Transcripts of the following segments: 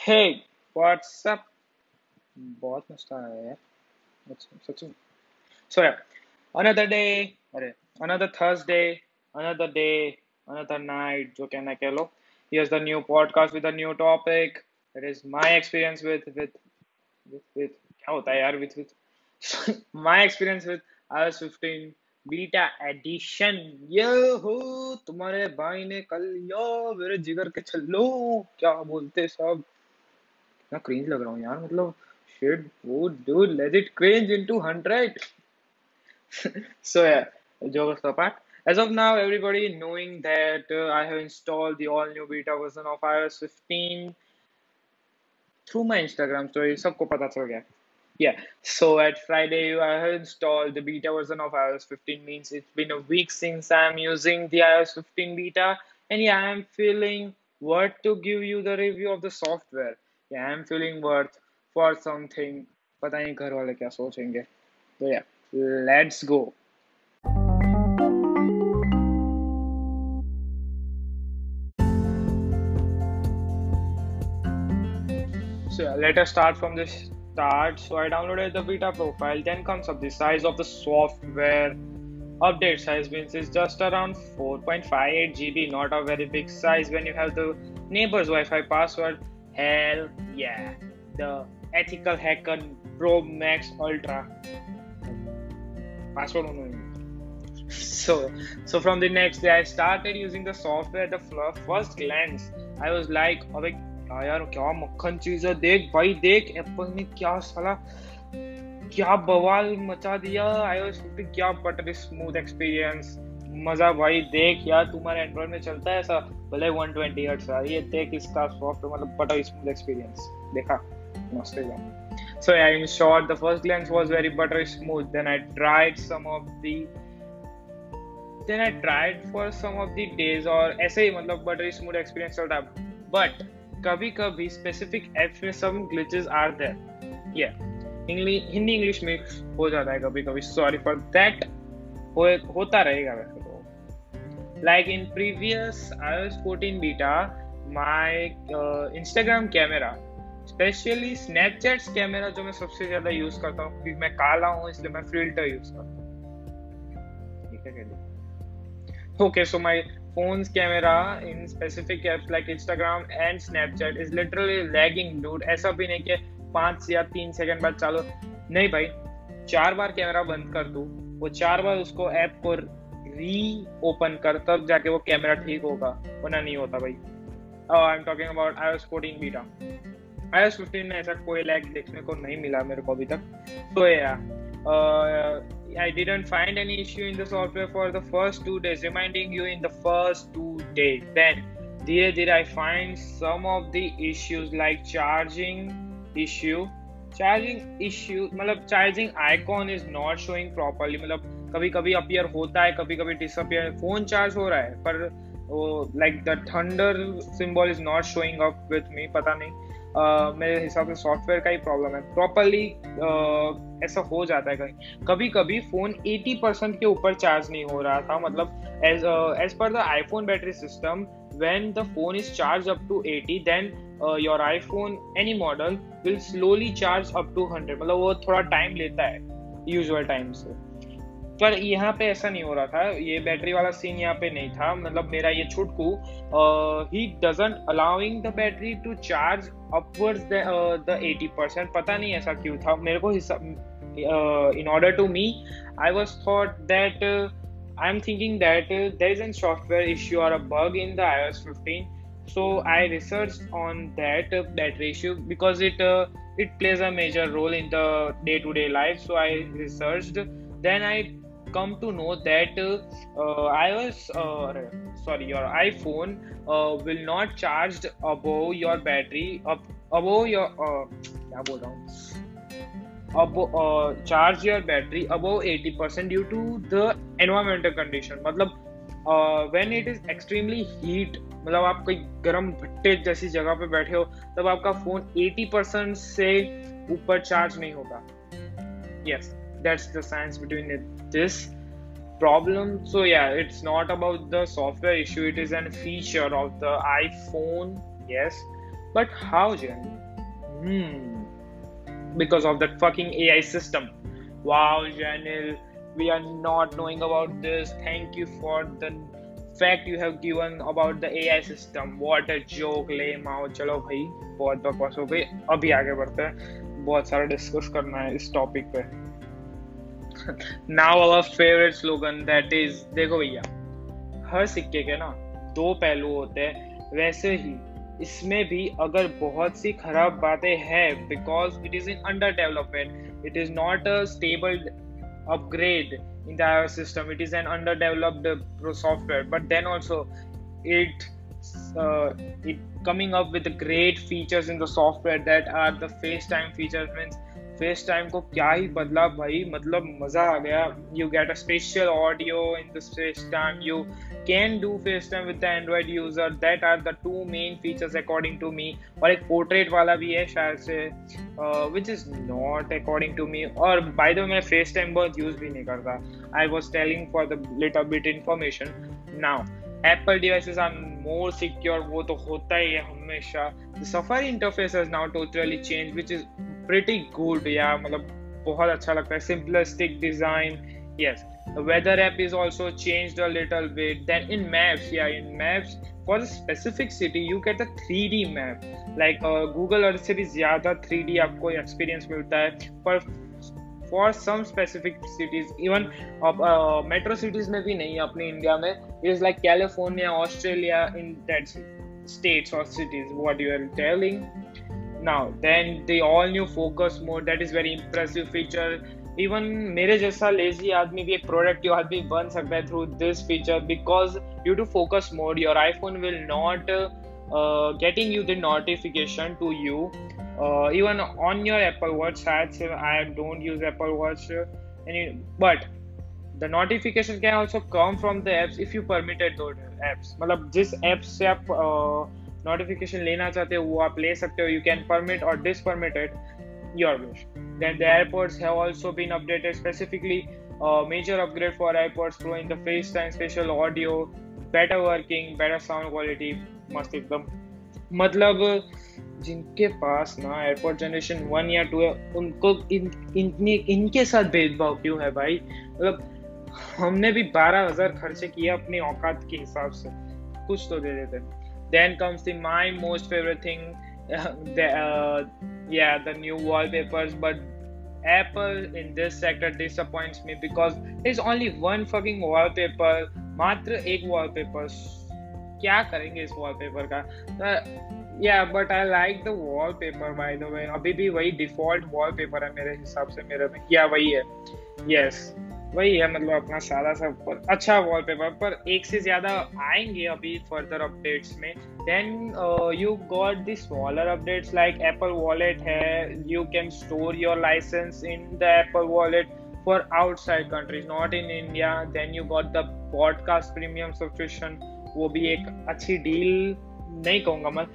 Hey, what's up? बहुत मस्त आया यार। अच्छा सो यार अनदर डे अरे another Thursday another day another night जो कहना कह लो। Here is the new podcast with a new topic that is my experience with with with क्या होता है यार with with my experience with iOS 15 beta edition yo हो तुम्हारे भाई ने कल यो मेरे जिगर के चलो क्या बोलते सब? इतना क्रिंज लग रहा हूँ यार मतलब shit oh dude let it cringe into 100 so yeah jokes apart as of now everybody knowing that uh, i have installed the all new beta version of ios 15 through my instagram story सबको पता चल गया yeah so at friday i have installed the beta version of ios 15 means it's been a week since i'm using the ios 15 beta and yeah i'm feeling worth to give you the review of the software yeah i'm feeling worth for something पता नहीं घर वाले क्या सोचेंगे तो या let's go So yeah, let us start from the start. So I downloaded the beta profile. Then comes up the size of the software. Update size means it's just around 4.58 GB, not a very big size when you have the neighbor's Wi-Fi password. Hell yeah, the ethical hacker Pro Max Ultra. Password only. So, so from the next day, I started using the software. The first glance, I was like, अबे यार क्या मक्खन चीज़ है देख भाई देख Apple ने क्या साला क्या बवाल मचा दिया iOS 15 क्या बटर स्मूथ एक्सपीरियंस मज़ा भाई देख यार तुम्हारे एंड्रॉइड में चलता है ऐसा भले 120 हर्ट्स आ रही है तय किसका सॉफ्ट मतलब बट स्मूथ एक्सपीरियंस देखा? नमस्ते जान so I am sure the first glance was very butter smooth then I tried some of the then I tried for some of the days और ऐसे ही मतलब बटर स्मूथ एक्सपीरियंस चल रहा but कभी कभी स्पेसिफिक एप्स में सम glitches are there या Hindi English mix हो जाता है कभी कभी सॉरी फॉर दैट होता रहेगा वैसे तो। तो like in iOS 14 beta my uh, Instagram camera specially Snapchat camera जो मैं सबसे ज़्यादा यूज़ करता हूँ क्योंकि मैं काला हूँ इसलिए मैं फ़िल्टर यूज़ करता हूँ। Okay so my phone's camera in specific apps like Instagram and Snapchat is literally lagging dude. ऐसा भी नहीं कि पाँच या तीन सेकंड बाद चालू नहीं भाई चार बार कैमरा बंद कर दू वो चार बार उसको ऐप को री ओपन कर तब जाके वो कैमरा ठीक होगा वरना नहीं होता भाई I am talking about iOS 14 beta iOS 15 में ऐसा कोई लैग देखने को नहीं मिला मेरे को अभी तक तो या I didn't find any issue in the software for the first two days, reminding you in the first two days. Then, धीरे धीरे I find some of the issues like charging issue. Charging issue मतलब charging icon is not showing properly मतलब कभी कभी appear होता है कभी कभी डिसअपियर फ़ोन चार्ज हो रहा है पर वो like the thunder symbol is not showing up with me पता नहीं। Uh, मेरे हिसाब से सॉफ्टवेयर का ही प्रॉब्लम है। प्रॉपरली uh, ऐसा हो जाता है कहीं। कभी कभी फ़ोन 80 परसेंट के ऊपर चार्ज नहीं हो रहा था मतलब as as per the iPhone battery system when the phone is charged up to 80 then uh, your iphone any model will slowly charge up to 100 मतलब वो थोड़ा टाइम लेता है यूजुअल टाइम से। पर यहाँ पे ऐसा नहीं हो रहा था। ये बैटरी वाला सीन यहाँ पे नहीं था। मतलब मेरा ये छुटकू ही doesn't allowing the battery to charge upwards the eighty percent पता नहीं ऐसा क्यों था। मेरे को in order to me I was thought that I am thinking that there is an software issue और a bug in the iOS fifteen so i researched on that uh, battery issue because it uh, it plays a major role in the day to day life so i researched then i come to know that uh, iOS, uh, sorry, your iPhone uh, will not charge above your battery up above your uh, क्या बोल रहा हूँ uh, charge your battery above 80% due to the environmental condition मतलब uh, when it is extremely heat मतलब आप कोई गर्म भट्टे जैसी जगह पे बैठे हो तब आपका फ़ोन 80% से ऊपर चार्ज नहीं होगा yes that's the science between it, this problem so yeah it's not about the software issue it is a feature of the iphone yes But how, Jen? Hmm. Because of that fucking AI system. Wow, Janil, we are not knowing about this. Thank you for the fact you have given about the AI system. What a joke, lame out. चलो भाई बहुत बकवास हो गई अभी आगे बढ़ते हैं बहुत सारा डिस्कस करना है इस टॉपिक पे now our favourite slogan that is देखो भैया, हर सिक्के के ना दो पहलू होते हैं, वैसे ही इसमें भी अगर बहुत सी खराब बातें हैं because it is in under development it is not a stable upgrade in the system it is an under developed software but then also it it coming up with great features in the software that are the FaceTime feature means FaceTime को क्या ही बदला भाई मतलब मज़ा आ गया। You get a special audio in the FaceTime you can do FaceTime with the Android user that are the two main features according to me और एक पोर्ट्रेट वाला भी है शायद से which is not according to me और by the वे मैं face time बहुत यूज़ भी नहीं करता। I was telling for the little bit information now Apple devices are more secure वो तो होता ही है हमेशा। Safari interface has now totally change which is pretty good या मतलब बहुत अच्छा लगता है। Simplistic design yes weather app is also change the little wait then in maps या in maps for specific city you get a three D map like Google Earth से भी ज़्यादा थ्री डी आपको एक्सपीरियंस मिलता है। पर for some specific cities even metro cities में भी नहीं है अपने इंडिया में it is like California Australia in that states और cities what you are telling now then the all new focus mode that is very impressive feature even मेरे जैसा lazy आदमी भी एक प्रोडक्टिव आदमी बन सकता है through this feature because due to focus mode your iPhone will not getting you the notification to you uh, even on your apple watch शायद से i don't use apple watch any but the notification can also come from the apps if you permitted those apps मतलब जिस apps से आप uh, notification लेना चाहते हो वो आप ले सकते हो। यू कैन परमिट और dis permitted your wish then the airports have also been updated specifically major upgrade for airports pro in the FaceTime special audio better working better sound quality मस्त एकदम। मतलब जिनके पास ना एयरपोर्ट जनरेशन वन या two है उनको इन, इन, इन, इनके साथ भेदभाव क्यों है भाई? मतलब हमने भी बारह हज़ार खर्चे किए अपने औकात के हिसाब से। कुछ तो दे देते हैं। Then comes the my most favorite thing, uh, the uh, yeah the new wallpapers. But Apple in this sector disappoints me because there's only one fucking wallpaper. मात्र एक wallpaper. क्या करेंगे इस wallpaper का या but I like the wallpaper by the way अभी भी वही डिफ़ॉल्ट वॉल पेपर है मेरे हिसाब से मेरे में या वही है यस yes. वही है मतलब अपना सादा सा अच्छा वॉलपेपर पर एक से ज़्यादा आएँगे अभी फर्दर अपडेट्स में. Then you got the smaller updates like Apple Wallet है you can store your licence in the Apple Wallet for outside countries not in India then you got the podcast premium subscription वो भी एक अच्छी deal नहीं कहूँगा मैं.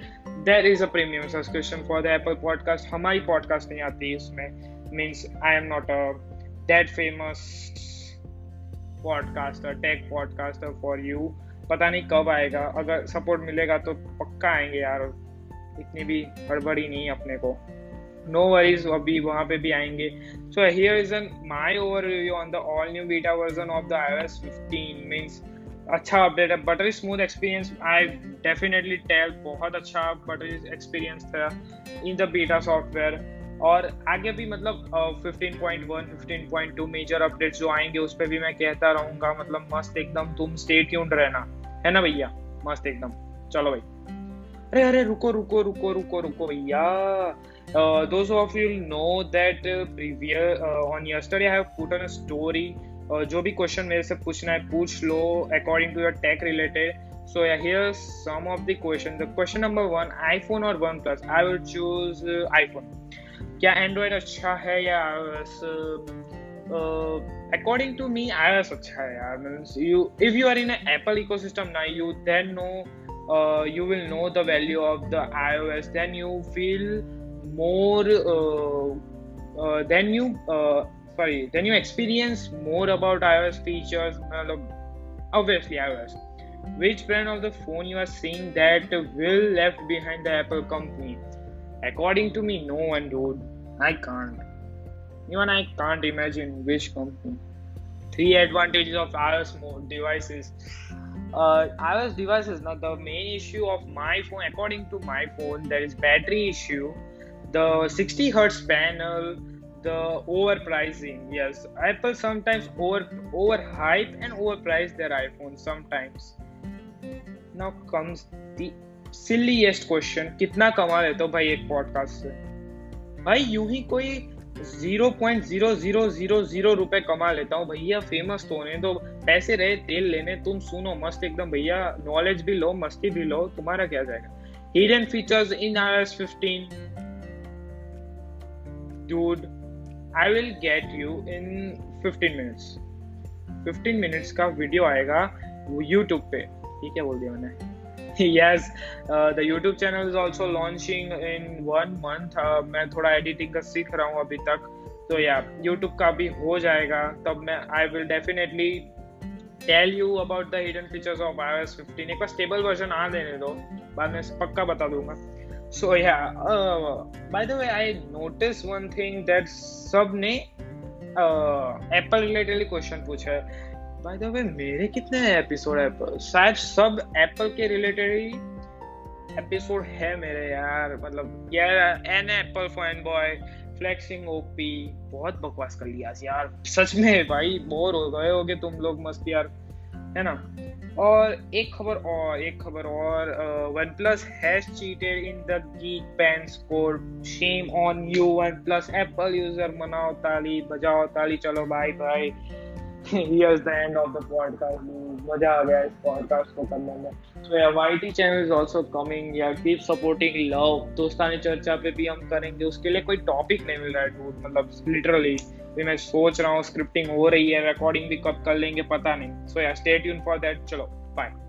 There is a premium subscription for the Apple podcast हमारी podcast नहीं आती उसमें. Means I am not a that famous podcaster tech podcaster for you पता नहीं कब आएगा। अगर सपोर्ट मिलेगा तो पक्का आएँगे यार। इतनी भी गड़बड़ी नहीं अपने को। नो वरीज अभी वहाँ पे भी आएँगे। So here is an my over review on the all new beta version of the iOS fifteen means अच्छा अपडेट है। Buttery smooth experience I definitely tell बहुत अच्छा बटरी एक्सपीरियंस था इन द बीटा सॉफ्टवेयर और आगे भी मतलब uh, 15.1, 15.2 major updates जो आएँगे उस पर भी मैं कहता रहूँगा मतलब मस्त एकदम तुम स्टेट ट्यून्ड रहना। है ना भैया? मस्त एकदम। चलो भाई। अरे अरे रुको रुको रुको रुको रुको भैया। Of you know that praevia on have put a story जो भी क्वेश्चन मेरे से पूछना है पूछ लो according to your tech related so here some of the question the question number one iPhone और OnePlus I will choose iPhone क्या Android अच्छा है या अकॉर्डिंग टू मी आईओएस अच्छा है यार means you if you are in Apple ecosystem ना you then know you will know the value of the iOS. Then you feel more. Uh, uh, then you uh, sorry. Then you experience more about iOS features. Obviously iOS. which brand of the phone you are seeing that will left behind the Apple company? According to me, no one, dude. I can't. Even I can't imagine which company. Three advantages of iOS devices. Uh, iOS devices. Now the main issue of my phone, according to my phone, there is battery issue, the 60 hertz panel, the overpricing yes apple sometimes over overhype and overprice their iphone sometimes now comes the silliest question, कितना कमा लेते हो भाई एक podcast से? भाई यूँ ही कोई zero point zero zero zero zero रुपए कमा लेता हूँ, भैया फ़ेमस तो होने तो पैसे रहे, तेल लेने, तुम सुनो, मस्त एकदम भैया नॉलेज भी लो, मस्ती भी लो, तुम्हारा क्या जाएगा? Hidden features in iOS 15 dude I will get you in 15 minutes 15 minutes का वीडियो आएगा यूट्यूब पे। ठीक है बोल दिया मैंने? Yes the YouTube channel is also launching in one month मैं थोड़ा एडिटिंग का सीख रहा हूँ अभी तक। तो या यूट्यूब का भी हो जाएगा। तब मैं I will definitely tell you about the hidden features of iOS 15 एक बार स्टेबल वर्जन आ देने दो। बाद में पक्का बता दूँगा। So yeah uh, by the way i noticed one thing सबने एप्पल रिलेटेड क्वेश्चन पूछा है। बाय द वे मेरे कितने एपिसोड है? शायद सब एप्पल के रिलेटेड ही एपिसोड है मेरे यार। मतलब यार an Apple fanboy flexing OP बहुत बकवास कर लिया यार। सच में भाई बोर हो गए होगे तुम लोग मस्त यार, है ना? और एक खबर और, एक खबर और OnePlus has cheated in the Geekbench score shame on you OnePlus Apple user मनाओ ताली, बजाओ ताली। चलो bye bye here's the end of the podcast. मज़ा आ गया इस पॉडकास्ट को करने में। So yeah YT channel is also coming yeah keep supporting दोस्तानी चर्चा पे भी हम करेंगे। उसके लिए कोई टॉपिक नहीं मिल रहा है डूड मतलब लिटरली भी मैं सोच रहा हूँ स्क्रिप्टिंग हो रही है रिकॉर्डिंग भी कब कर लेंगे, पता नहीं। So yeah stay tune for that चलो बाय